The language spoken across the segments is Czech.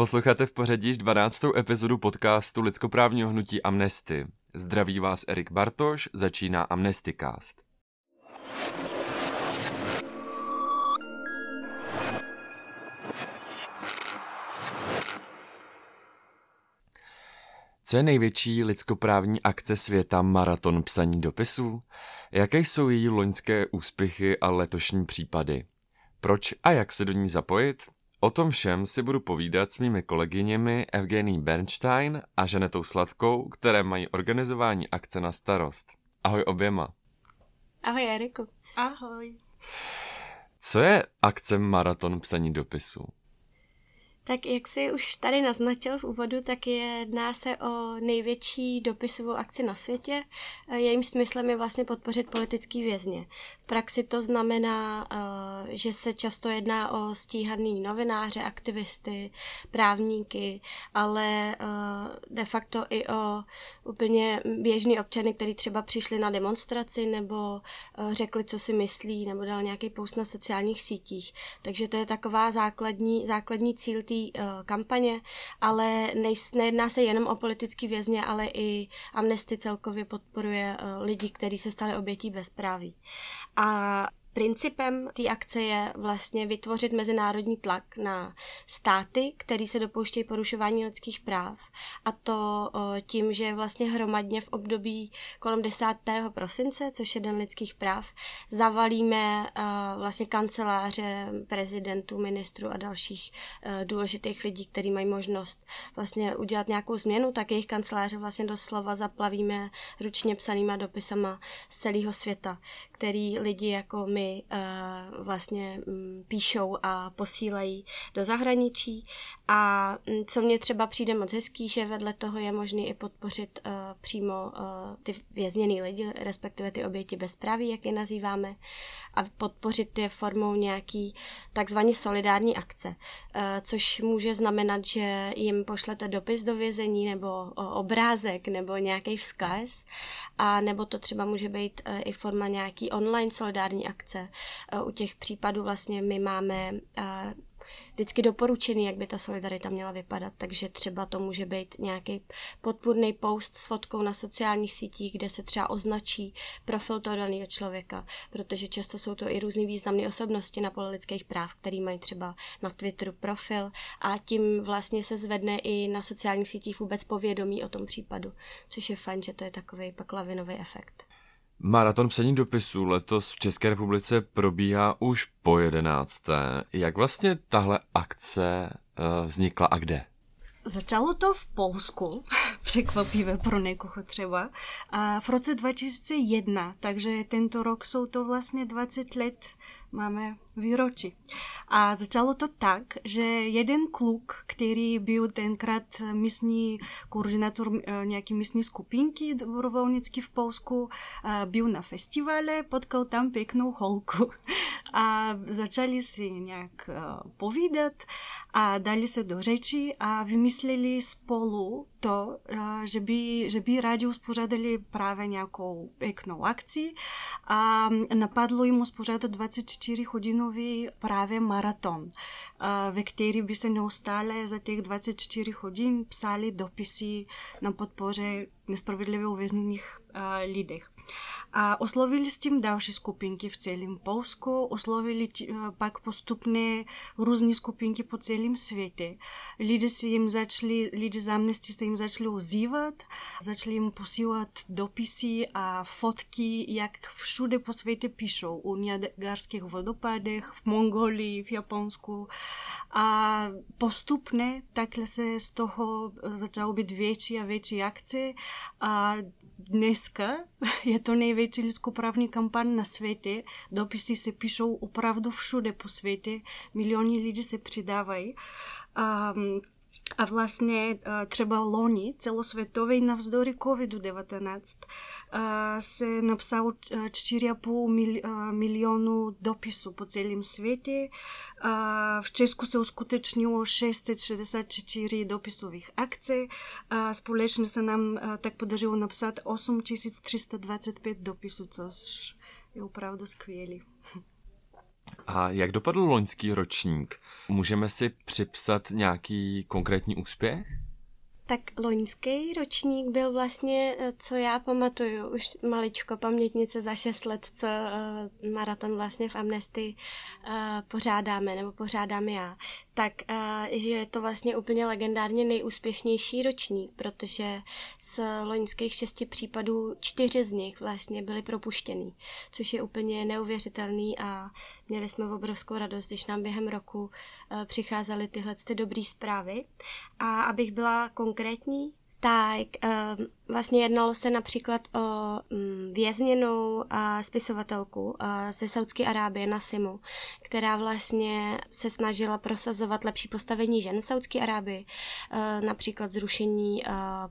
Posloucháte v pořadí již 12. epizodu podcastu lidskoprávního hnutí Amnesty. Zdraví vás Erik Bartoš, začíná Amnestycast. Co je největší lidskoprávní akce světa Maraton psaní dopisů? Jaké jsou její loňské úspěchy a letošní případy? Proč a jak se do ní zapojit? O tom všem si budu povídat s mými kolegyněmi Evgení Bernstein a Ženetou Sladkou, které mají organizování akce na starost. Ahoj oběma. Ahoj Eriku. Ahoj. Co je akce Maraton psaní dopisů? Tak jak si už tady naznačil v úvodu, tak jedná se o největší dopisovou akci na světě. Jejím smyslem je vlastně podpořit politický vězně. V praxi to znamená, eh, že se často jedná o stíhaný novináře, aktivisty, právníky, ale eh, de facto i o úplně běžný občany, kteří třeba přišli na demonstraci nebo eh, řekli, co si myslí, nebo dal nějaký post na sociálních sítích. Takže to je taková základní, základní cíl té uh, kampaně, ale nej, nejedná se jenom o politický vězně, ale i Amnesty celkově podporuje uh, lidi, kteří se stali obětí bezpráví. A Principem té akce je vlastně vytvořit mezinárodní tlak na státy, které se dopouštějí porušování lidských práv. A to tím, že vlastně hromadně v období kolem 10. prosince, což je Den lidských práv, zavalíme vlastně kanceláře prezidentů, ministrů a dalších důležitých lidí, kteří mají možnost vlastně udělat nějakou změnu, tak jejich kanceláře vlastně doslova zaplavíme ručně psanýma dopisama z celého světa, který lidi jako my mi uh, vlastně um, píšou a posílají do zahraničí. A um, co mně třeba přijde moc hezký, že vedle toho je možné i podpořit uh, přímo uh, ty vězněný lidi, respektive ty oběti bezpráví, jak je nazýváme, a podpořit je formou nějaký takzvaně solidární akce, uh, což může znamenat, že jim pošlete dopis do vězení nebo obrázek nebo nějaký vzkaz, a nebo to třeba může být uh, i forma nějaký online solidární akce. Eh, u těch případů vlastně my máme eh, vždycky doporučený, jak by ta solidarita měla vypadat, takže třeba to může být nějaký podpůrný post s fotkou na sociálních sítích, kde se třeba označí profil toho daného člověka, protože často jsou to i různé významné osobnosti na poli lidských práv, který mají třeba na Twitteru profil a tím vlastně se zvedne i na sociálních sítích vůbec povědomí o tom případu, což je fajn, že to je takový pak lavinový efekt. Maraton psaní dopisů letos v České republice probíhá už po jedenácté. Jak vlastně tahle akce uh, vznikla a kde? Začalo to v Polsku, překvapivé pro někoho třeba, a v roce 2001, takže tento rok jsou to vlastně 20 let máme výročí. A začalo to tak, že jeden kluk, který byl tenkrát místní koordinátor nějaké místní skupinky dobrovolnické v Polsku, byl na festivale, potkal tam pěknou holku. A začali si nějak povídat a dali se do řeči a vymysleli spolu to, eh, żeby, żeby radzi usporadali prawie nějakou pekną akcję. Napadło im usporadać 24-godzinowy prawie maraton, w którym by se neustale za tych 24 godzin psali dopisy na podporze nespravedlivě uvězněných eh, lidech. A oslovili s tím další skupinky v celém Polsku, oslovili pak postupně různé skupinky po celém světě. Lidi se jim začali, lidi z Amnesty se jim začali ozývat, začali jim posílat dopisy a fotky, jak všude po světě píšou, u Niagarských vodopádech, v Mongolii, v Japonsku. A postupně takhle se z toho začalo být větší a větší akce a dneska je to největší lidskoprávní kampaň na světě. Dopisy se píšou opravdu všude po světě. Miliony lidí se přidávají. A a vlastně třeba loni celosvětový navzdory COVID-19 se napsalo 4,5 milionu dopisů po celém světě. V Česku se uskutečnilo 664 dopisových akcí. Společně se nám tak podařilo napsat 8325 dopisů, což je opravdu skvělé. A jak dopadl loňský ročník? Můžeme si připsat nějaký konkrétní úspěch? Tak loňský ročník byl vlastně, eh, co já pamatuju, už maličko pamětnice za šest let, co uh, maraton vlastně v Amnesty uh, pořádáme, nebo pořádám já tak že je to vlastně úplně legendárně nejúspěšnější ročník, protože z loňských šesti případů čtyři z nich vlastně byly propuštěný, což je úplně neuvěřitelný a měli jsme obrovskou radost, když nám během roku uh, přicházely tyhle ty dobré zprávy. A abych byla konkrétní, tak uh, Vlastně jednalo se například o mm, vězněnou spisovatelku ze Saudské Arábie na Simu, která vlastně se snažila prosazovat lepší postavení žen v Saudské Arábii, e, například zrušení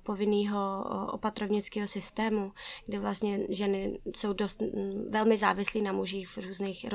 povinného opatrovnického systému, kde vlastně ženy jsou dost velmi závislí na mužích v různých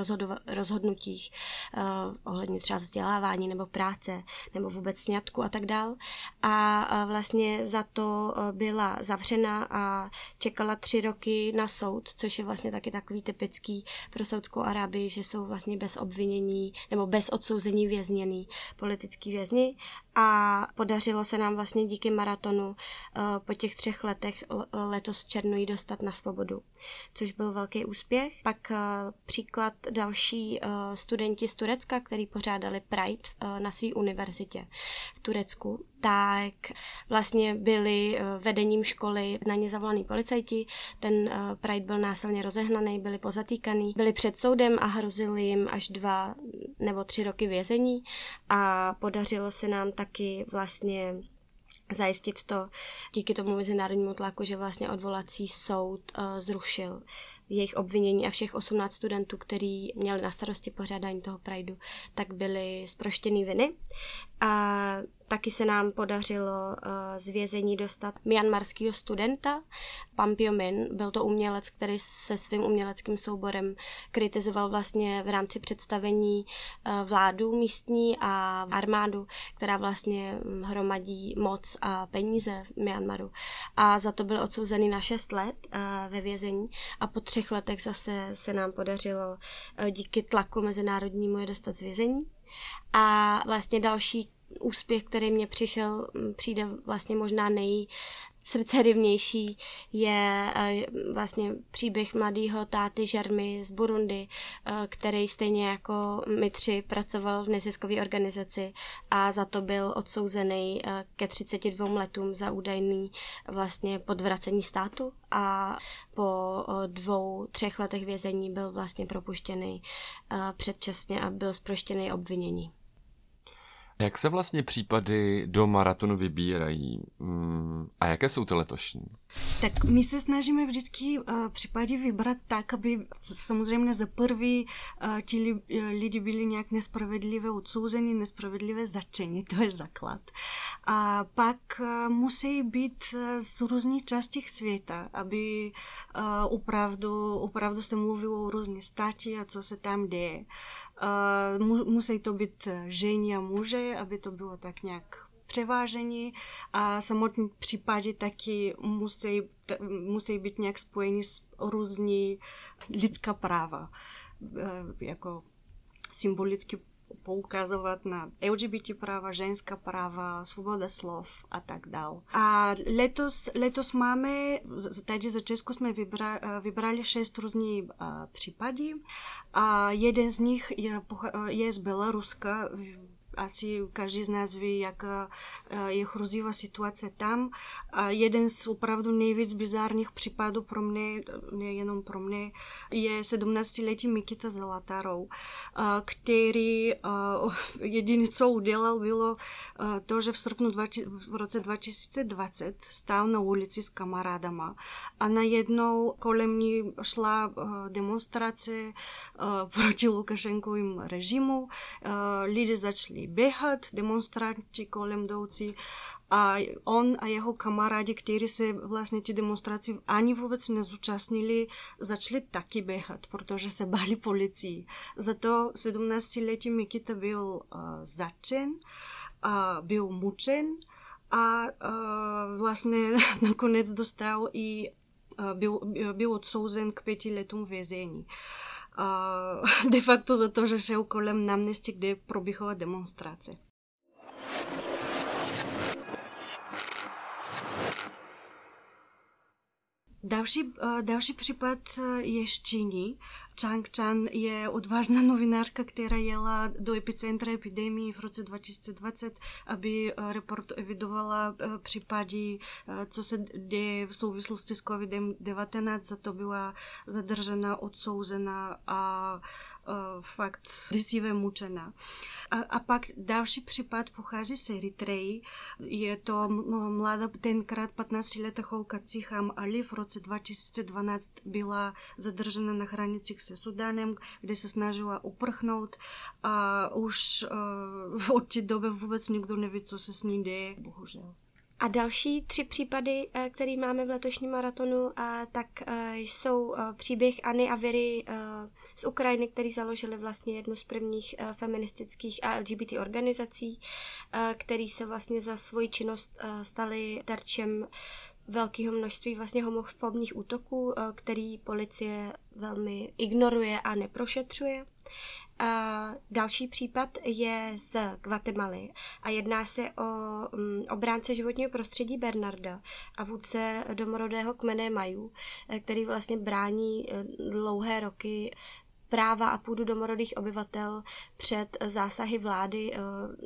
rozhodnutích e, ohledně třeba vzdělávání nebo práce nebo vůbec sňatku a tak dál. A vlastně za to e, byla zavřena a čekala tři roky na soud, což je vlastně taky takový typický pro Saudskou Arábii, že jsou vlastně bez obvinění nebo bez odsouzení vězněný politický vězni a podařilo se nám vlastně díky maratonu eh, po těch třech letech letos v červnu jí dostat na svobodu, což byl velký úspěch. Pak eh, příklad další eh, studenti z Turecka, který pořádali Pride na své univerzitě v Turecku, tak vlastně byli vedením školy na ně zavolaný policajti, ten Pride byl násilně rozehnaný, byli pozatýkaný, byli před soudem a hrozili jim až dva nebo tři roky vězení. A podařilo se nám tak taky vlastně zajistit to díky tomu mezinárodnímu tlaku, že vlastně odvolací soud uh, zrušil jejich obvinění a všech 18 studentů, kteří měli na starosti pořádání toho Prideu, tak byli zproštěný viny. A taky se nám podařilo uh, z vězení dostat myanmarského studenta, Pampio Min. Byl to umělec, který se svým uměleckým souborem kritizoval vlastně v rámci představení uh, vládu místní a armádu, která vlastně hm, hromadí moc a peníze v Myanmaru. A za to byl odsouzený na 6 let uh, ve vězení a po třech letech zase se nám podařilo uh, díky tlaku mezinárodnímu je dostat z vězení. A vlastně další úspěch, který mě přišel, přijde vlastně možná nej, srdcerivnější je eh, vlastně příběh mladého táty Žermy z Burundi, eh, který stejně jako my tři pracoval v neziskové organizaci a za to byl odsouzený eh, ke 32 letům za údajný vlastně podvracení státu a po dvou, třech letech vězení byl vlastně propuštěný předčasně a byl zproštěný obvinění. Jak se vlastně případy do maratonu vybírají? Mm, a jaké jsou ty letošní? Tak my se snažíme vždycky uh, případy vybrat tak, aby samozřejmě za prvý uh, ti li, uh, lidi byli nějak nespravedlivě odsouzeni, nespravedlivě začeni, to je základ. A pak uh, musí být z různých částí světa, aby uh, opravdu, opravdu se mluvilo o různých státě a co se tam děje. Uh, musí to být ženy a muže, aby to bylo tak nějak převážení a samotný případy taky musí, musí být nějak spojení s různí lidská práva, jako symbolicky poukazovat na LGBT práva, ženská práva, svoboda slov a tak dál. A letos, letos máme, tady za Česku jsme vybra, vybrali šest různých případů a jeden z nich je, je z Běloruska, asi každý z nás ví, jak je hrozivá situace tam. A jeden z opravdu nejvíc bizárních případů pro mě, nejenom pro mě, je 17-letý Mikita Zalatarov, který jediné, co udělal, bylo to, že v srpnu 20, v roce 2020 stál na ulici s kamarádama a najednou kolem ní šla demonstrace proti Lukašenkovým režimu. Lidi začali běhat, demonstranti kolem jdoucí a on a jeho kamarádi, kteří se vlastně ti demonstraci ani vůbec nezúčastnili, začali taky běhat, protože se báli policii. Za to 17-letý Mikita byl uh, začen a byl mučen a uh, vlastně nakonec dostal i uh, byl, byl odsouzen k pěti letům vězení. a, to, že šel kolem náměstí, kde probíhala demonstrace. Další, další případ je Ščíny. Chang Chan je odvážná novinářka, která jela do epicentra epidemii v roce 2020, aby report evidovala případy, co se děje v souvislosti s COVID-19. Za to byla zadržena, odsouzena a fakt děsivě mučena. A, a pak další případ pochází z Eritreji. Je to mladá, tenkrát 15-letá holka Ciham Ali v roce 2012 byla zadržena na hranicích se Sudanem, kde se snažila uprchnout a už uh, od té doby vůbec nikdo neví, co se s ní děje, bohužel. A další tři případy, eh, které máme v letošním maratonu, eh, tak jsou příběh Anny a Věry z Ukrajiny, který založili vlastně jednu z prvních feministických a LGBT organizací, který se vlastně za svoji činnost stali terčem velkého množství vlastně homofobních útoků, eh, který policie velmi ignoruje a neprošetřuje. A další případ je z Guatemaly a jedná se o mm, obránce životního prostředí Bernarda a vůdce domorodého kmene Majů, eh, který vlastně brání eh, dlouhé roky práva a půdu domorodých obyvatel před zásahy vlády. Eh,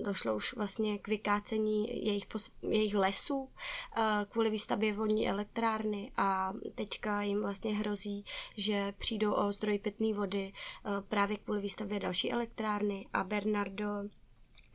došlo už vlastně k vykácení jejich, jejich lesů eh, kvůli výstavbě vodní elektrárny a teďka jim vlastně hrozí, že přijdou o zdroj pitné vody eh, právě kvůli výstavbě další elektrárny a Bernardo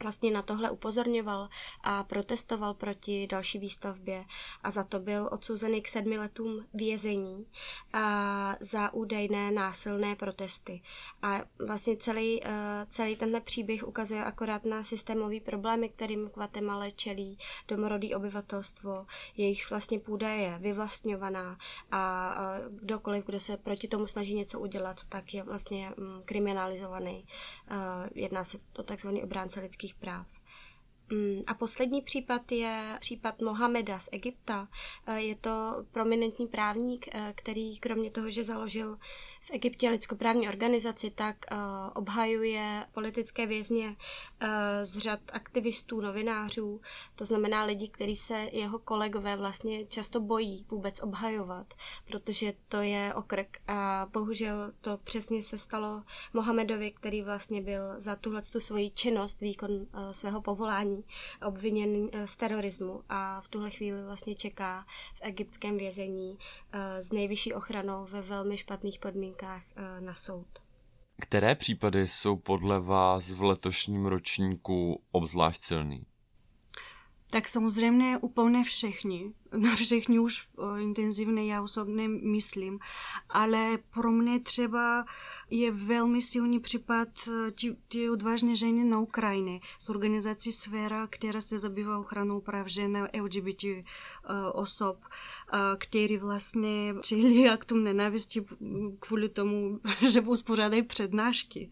vlastně na tohle upozorňoval a protestoval proti další výstavbě a za to byl odsouzený k sedmi letům vězení a za údajné násilné protesty. A vlastně celý, eh, celý tenhle příběh ukazuje akorát na systémový problémy, kterým Guatemala čelí domorodý obyvatelstvo, jejich vlastně půda je vyvlastňovaná a kdokoliv, kdo se proti tomu snaží něco udělat, tak je vlastně mm, kriminalizovaný. Eh, jedná se o takzvaný obránce lidských lidských práv. Mm, a poslední případ je případ Mohameda z Egypta. Eh, je to prominentní právník, eh, který kromě toho, že založil v Egyptě lidskoprávní organizaci, tak eh, obhajuje politické vězně z řad aktivistů, novinářů, to znamená lidi, kteří se jeho kolegové vlastně často bojí vůbec obhajovat, protože to je okrk a bohužel to přesně se stalo Mohamedovi, který vlastně byl za tuhle svoji činnost, výkon svého povolání obviněn eh, z terorismu a v tuhle chvíli vlastně čeká v egyptském vězení eh, s nejvyšší ochranou ve velmi špatných podmínkách eh, na soud. Které případy jsou podle vás v letošním ročníku obzvlášť silný? Tak samozřejmě úplně všichni na všechny už intenzivně já osobně myslím, ale pro mě třeba je velmi silný případ ty, ty odvážné ženy na Ukrajině z organizací Sfera, která se zabývá ochranou práv žen LGBT osob, který vlastně čili aktům nenávisti kvůli tomu, že uspořádají přednášky.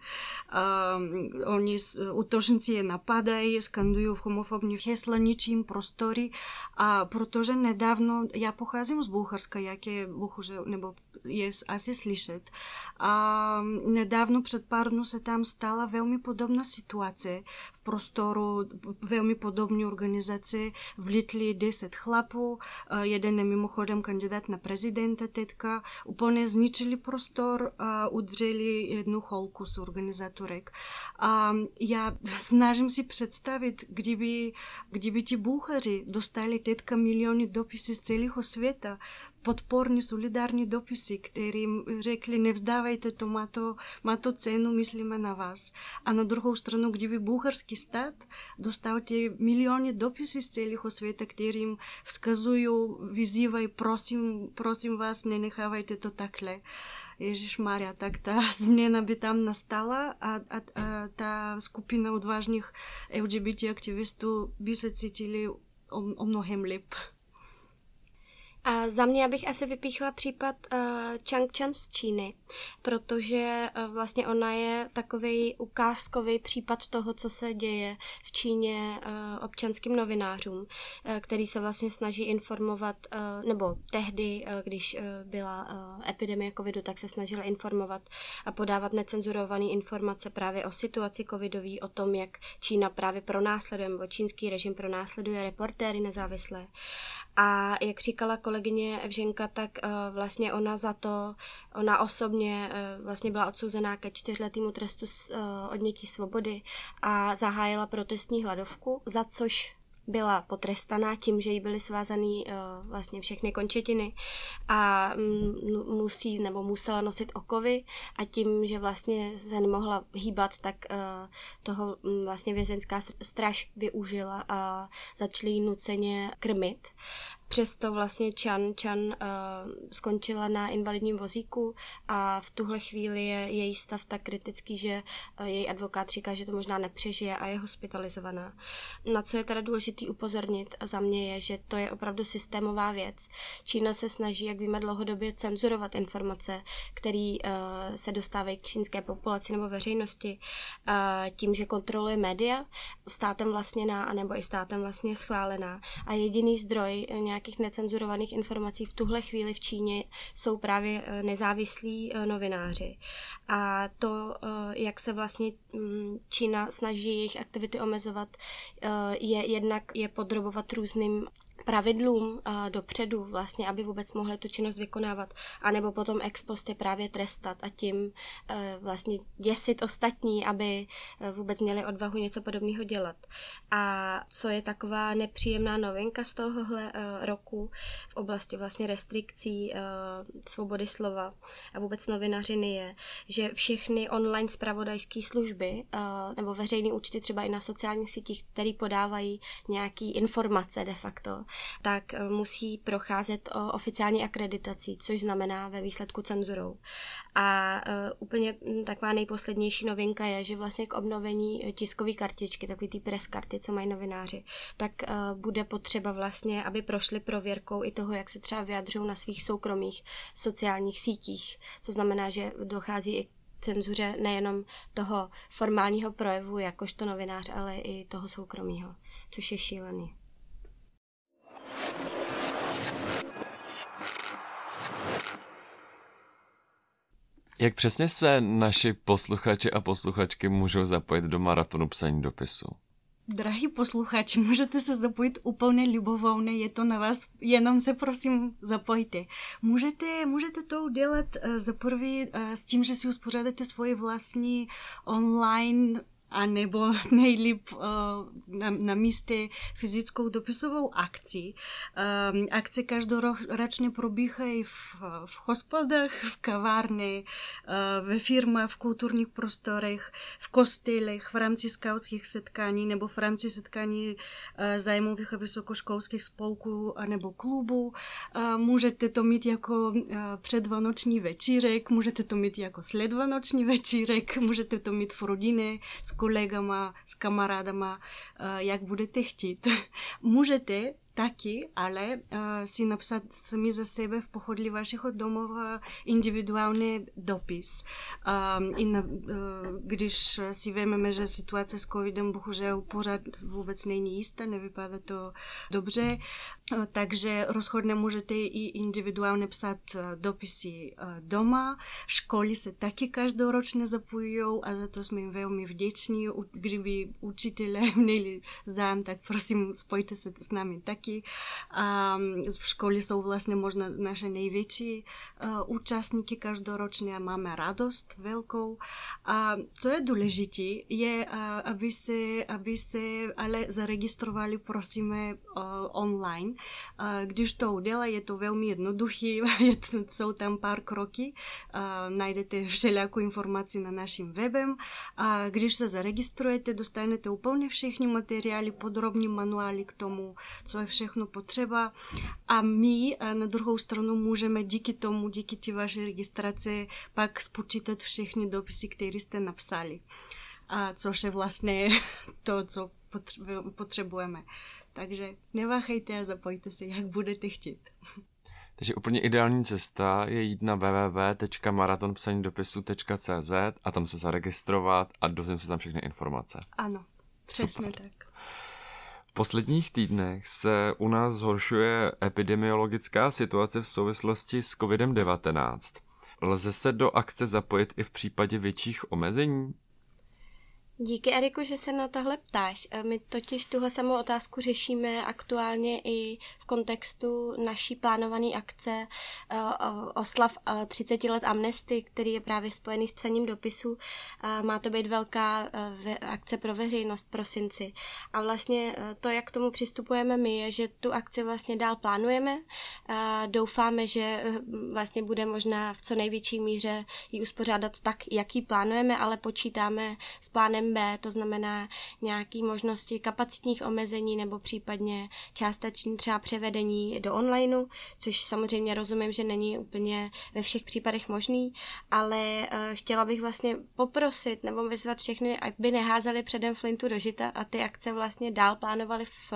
Oni útočníci je napadají, skandují v homofobních hesla, ničím prostory a protože ne nedávno, já pocházím z Bulharska, jak je bohužel, nebo je asi slyšet. A nedávno před pár dnů se tam stala velmi podobná situace. V prostoru velmi podobné organizace vlítli 10 chlapů, jeden je mimochodem kandidát na prezidenta teďka, úplně zničili prostor a udřeli jednu holku z organizátorek. A já snažím si představit, kdyby, kdyby ti Bulhaři dostali teďka miliony do dopisy z celého světa, podporní, solidární dopisy, kterým řekli, nevzdávajte to, má to, má to cenu, myslíme na vás. A na druhou stranu, kdyby bulharský stát dostal ty miliony dopisy z celého světa, kterým vzkazují, vyzývají, prosím, prosím vás, nenechávajte to takhle. Ježíš Maria, tak ta změna by tam nastala a, a, a ta skupina odvážných LGBT aktivistů by se cítili o, o mnohem líp. A za mě bych asi vypíchla případ uh, Chang Chan z Číny, protože vlastně ona je takový ukázkový případ toho, co se děje v Číně občanským novinářům, který se vlastně snaží informovat, nebo tehdy, když byla epidemie covidu, tak se snažila informovat a podávat necenzurované informace právě o situaci covidový, o tom, jak Čína právě pronásleduje, nebo čínský režim pronásleduje reportéry nezávislé. A jak říkala kolegyně Evženka, tak uh, vlastně ona za to, ona osobně uh, vlastně byla odsouzená ke čtyřletýmu trestu uh, odnětí svobody a zahájila protestní hladovku, za což byla potrestaná tím, že jí byly svázané vlastně všechny končetiny a mm, musí nebo musela nosit okovy a tím, že vlastně se nemohla hýbat, tak toho um, vlastně vězenská straž využila a začali jí nuceně krmit Přesto vlastně Chan, Chan uh, skončila na invalidním vozíku a v tuhle chvíli je její stav tak kritický, že uh, její advokát říká, že to možná nepřežije a je hospitalizovaná. Na co je teda důležitý upozornit za mě je, že to je opravdu systémová věc. Čína se snaží, jak víme, dlouhodobě cenzurovat informace, které uh, se dostávají k čínské populaci nebo veřejnosti uh, tím, že kontroluje média, státem vlastně na, anebo i státem vlastně schválená. A jediný zdroj nějak nějakých necenzurovaných informací v tuhle chvíli v Číně jsou právě eh, nezávislí eh, novináři. A to, eh, jak se vlastně mm, Čína snaží jejich aktivity omezovat, je jednak je podrobovat různým pravidlům uh, dopředu, vlastně, aby vůbec mohli tu činnost vykonávat, anebo potom ex post je právě trestat a tím uh, vlastně děsit ostatní, aby uh, vůbec měli odvahu něco podobného dělat. A co je taková nepříjemná novinka z tohohle uh, roku v oblasti vlastně restrikcí svobody slova a vůbec novinařiny je, že všechny online spravodajské služby nebo veřejné účty třeba i na sociálních sítích, které podávají nějaký informace de facto, tak eh, musí procházet o oficiální akreditací, což znamená ve výsledku cenzurou. A uh, úplně hm, taková nejposlednější novinka je, že vlastně k obnovení eh, tiskové kartičky, takový ty press karty, co mají novináři, tak bude potřeba vlastně, aby prošli prověrkou i toho, jak se třeba vyjadřují na svých soukromých sociálních sítích. Co znamená, že dochází i cenzuře nejenom toho formálního projevu jakožto novinář, ale i toho soukromého, což je šílený. Jak přesně se naši posluchači a posluchačky můžou zapojit do maratonu psaní dopisu? Drahí posluchači, můžete se zapojit úplně libovolně, je to na vás, jenom se prosím zapojte. Můžete, můžete to udělat uh, za prvý uh, s tím, že si uspořádáte svoje vlastní online a nebo nejlíp uh, na, na místě fyzickou dopisovou akci. Um, akce každoročně probíhají v, v hospodách, v kavárně, uh, ve firmách, v kulturních prostorech, v kostelech, v rámci skautských setkání nebo v rámci setkání uh, zájmových a vysokoškolských spolků nebo klubů. Uh, můžete to mít jako uh, předvánoční večírek, můžete to mít jako sledvánoční večírek, můžete to mít v rodině, колегама, с камарадама, а, як будете хтит. Можете таки, але а, си написат сами за себе в походли ваших домов а, индивидуални допис. А, и на, а, když si vememe, že situace s covidem bohužel pořád vůbec není jistá, nevypadá to dobře, takže rozhodně můžete i individuálně psát uh, dopisy uh, doma. Školy se taky každoročně zapojují a za to jsme velmi vděční. Kdyby učitelé měli zájem, tak prosím spojte se s námi taky. A v škole jsou vlastně možná naše největší uh, účastníky každoročně a máme radost velkou. A co je důležité, je, aby se, aby se ale zaregistrovali, prosíme, online. Když to udělají, je to velmi jednoduché, je to, jsou tam pár kroky, najdete všelijakou informaci na našem webem. Když se zaregistrujete, dostanete úplně všechny materiály, podrobní manuály k tomu, co je všechno potřeba a my na druhou stranu můžeme díky tomu, díky té vaší registraci pak spočítat všechny dopisy, které jste napsali. A což je vlastně to, co potřebujeme. Takže neváhejte a zapojte se, jak budete chtít. Takže úplně ideální cesta je jít na www.maratonpsanidopisu.cz a tam se zaregistrovat a dozvím se tam všechny informace. Ano, přesně Super. tak. V posledních týdnech se u nás zhoršuje epidemiologická situace v souvislosti s COVID-19. Lze se do akce zapojit i v případě větších omezení? Díky, Eriku, že se na tohle ptáš. E, my totiž tuhle samou otázku řešíme aktuálně i v kontextu naší plánované akce e, oslav 30 e, let Amnesty, který je právě spojený s psaním dopisu. Má to být velká akce pro veřejnost v prosinci. A vlastně to, jak k tomu přistupujeme my, je, že tu akci vlastně dál plánujeme. Doufáme, že vlastně bude možná v co největší míře ji uspořádat tak, jaký plánujeme, ale počítáme s plánem B, to znamená nějaké možnosti kapacitních omezení nebo případně částečně třeba převedení do onlineu, což samozřejmě rozumím, že není úplně ve všech případech možný, ale uh, chtěla bych vlastně poprosit nebo vyzvat všechny, aby neházeli předem flintu do žita a ty akce vlastně dál plánovali v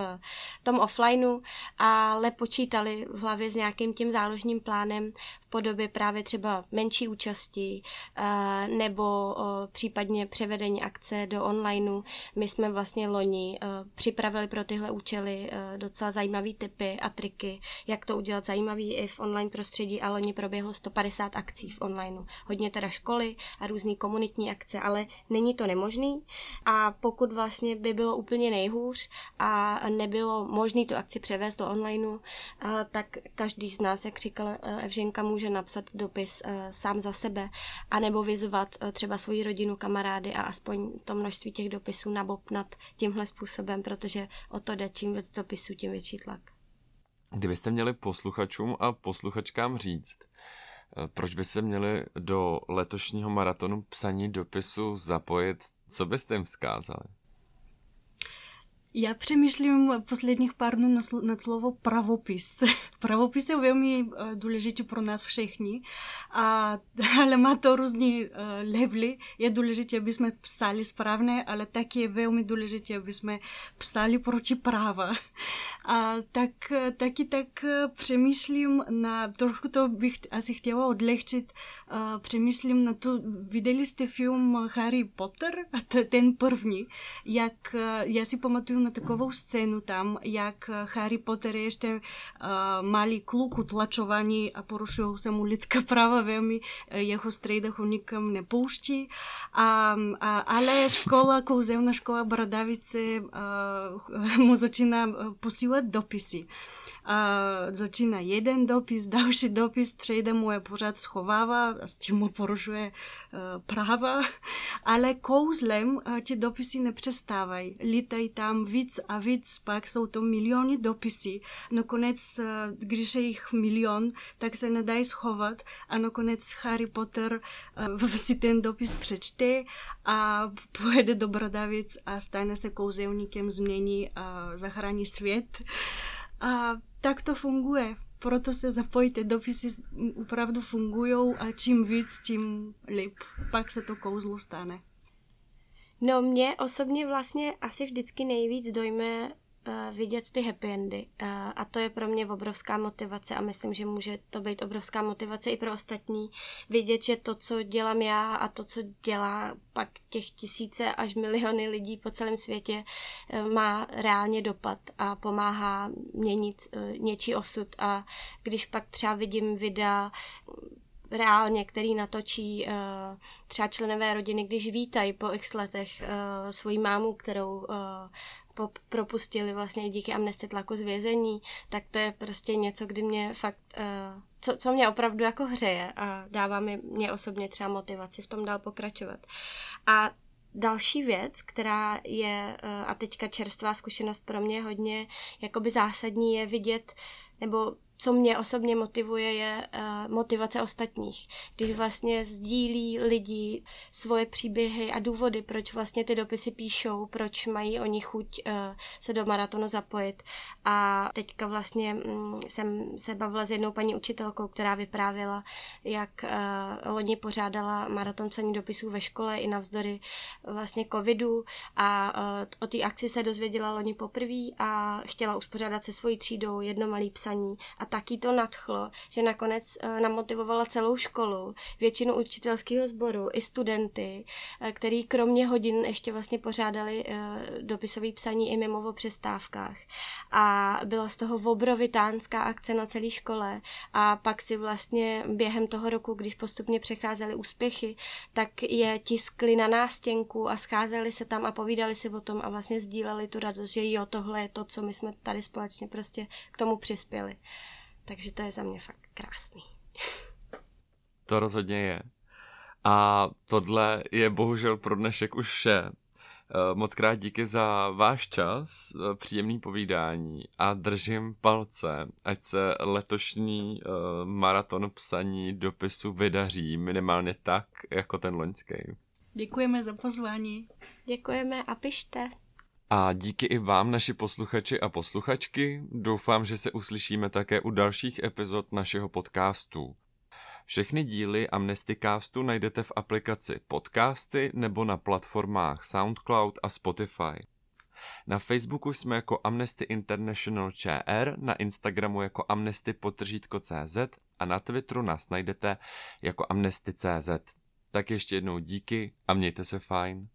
tom offlineu, ale počítali v hlavě s nějakým tím záložním plánem v podobě právě třeba menší účasti uh, nebo případně převedení akce do onlineu. My jsme vlastně loni uh, připravili pro tyhle účely uh, docela zajímavé typy a triky, jak to udělat zajímavý i v online prostředí a loni proběhlo 150 akcí v onlineu. Hodně teda školy a různé komunitní akce, ale není to nemožný a pokud vlastně by bylo úplně nejhůř a nebylo možné tu akci převést do onlineu, tak každý z nás, jak říkala Evženka, může napsat dopis sám za sebe anebo vyzvat třeba svoji rodinu, kamarády a aspoň to množství těch dopisů nabopnat tímhle způsobem, protože o to jde, čím víc dopisů, tím větší tlak. Kdybyste měli posluchačům a posluchačkám říct, eh, proč by se měli do letošního maratonu psaní dopisu zapojit, co byste jim vzkázali? Já přemýšlím posledních pár dnů nad slovo pravopis. Pravopis je velmi důležitý pro nás všechny, a, ale má to různý levely. Je důležité, aby jsme psali správně, ale taky je velmi důležité, aby jsme psali proti práva. A tak, taky tak přemýšlím na, trochu to bych asi chtěla odlehčit, přemýšlím na to, viděli jste film Harry Potter, ten první, jak já si pamatuju na takovou scénu tam, jak eh, Harry Potter je ještě uh, malý kluk utlačovaný a porušují se mu lidská práva velmi, eh, jeho strejda ho nikam nepouští. A, a, ale škola, kouzelná škola Bradavice uh, mu začíná posílat dopisy. Uh, začíná jeden dopis, další dopis, třejde mu je pořád schovává, s tím mu porušuje uh, práva, ale kouzlem uh, ti dopisy nepřestávají. Lítají tam víc a víc, pak jsou to miliony dopisy. Nakonec, uh, když je jich milion, tak se nedají schovat a nakonec Harry Potter uh, si ten dopis přečte a pojede do Bradavic a stane se kouzelníkem, změní a zachrání svět. A tak to funguje. Proto se zapojte, dopisy opravdu fungují a čím víc, tím líp. Pak se to kouzlo stane. No mě osobně vlastně asi vždycky nejvíc dojme vidět ty happy endy. A to je pro mě obrovská motivace a myslím, že může to být obrovská motivace i pro ostatní. Vidět, že to, co dělám já a to, co dělá pak těch tisíce až miliony lidí po celém světě, uh, má reálně dopad a pomáhá měnit uh, něčí osud. A když pak třeba vidím videa reálně, který natočí uh, třeba členové rodiny, když vítají po x letech uh, svoji mámu, kterou uh, propustili vlastně díky amnesty tlaku z vězení, tak to je prostě něco, kdy mě fakt, uh, co, co mě opravdu jako hřeje a dává mi mě osobně třeba motivaci v tom dál pokračovat. A Další věc, která je, a teďka čerstvá zkušenost pro mě hodně jakoby zásadní, je vidět, nebo co mě osobně motivuje, je uh, motivace ostatních. Když vlastně sdílí lidi svoje příběhy a důvody, proč vlastně ty dopisy píšou, proč mají oni chuť uh, se do maratonu zapojit. A teďka vlastně um, jsem se bavila s jednou paní učitelkou, která vyprávěla, jak uh, loni pořádala maraton psaní dopisů ve škole i navzdory vlastně covidu a o té akci se dozvěděla loni poprvé a chtěla uspořádat se svojí třídou jedno malý psaní a a taky to nadchlo, že nakonec uh, namotivovala celou školu, většinu učitelského sboru i studenty, uh, který kromě hodin ještě vlastně pořádali uh, dopisový psaní i mimo o přestávkách. A byla z toho obrovitánská akce na celé škole a pak si vlastně během toho roku, když postupně přecházely úspěchy, tak je tiskli na nástěnku a scházeli se tam a povídali si o tom a vlastně sdíleli tu radost, že jo, tohle je to, co my jsme tady společně prostě k tomu přispěli. Takže to je za mě fakt krásný. To rozhodně je. A tohle je bohužel pro dnešek už vše. Eh, moc krát díky za váš čas, eh, příjemný povídání a držím palce, ať se letošní uh, maraton psaní dopisu vydaří minimálně tak, jako ten loňský. Děkujeme za pozvání. Děkujeme a pište. A díky i vám, naši posluchači a posluchačky. Doufám, že se uslyšíme také u dalších epizod našeho podcastu. Všechny díly Amnestycastu najdete v aplikaci Podcasty nebo na platformách SoundCloud a Spotify. Na Facebooku jsme jako Amnesty International ČR, na Instagramu jako amnesty.cz a na Twitteru nás najdete jako amnesty.cz. Tak ještě jednou díky a mějte se fajn.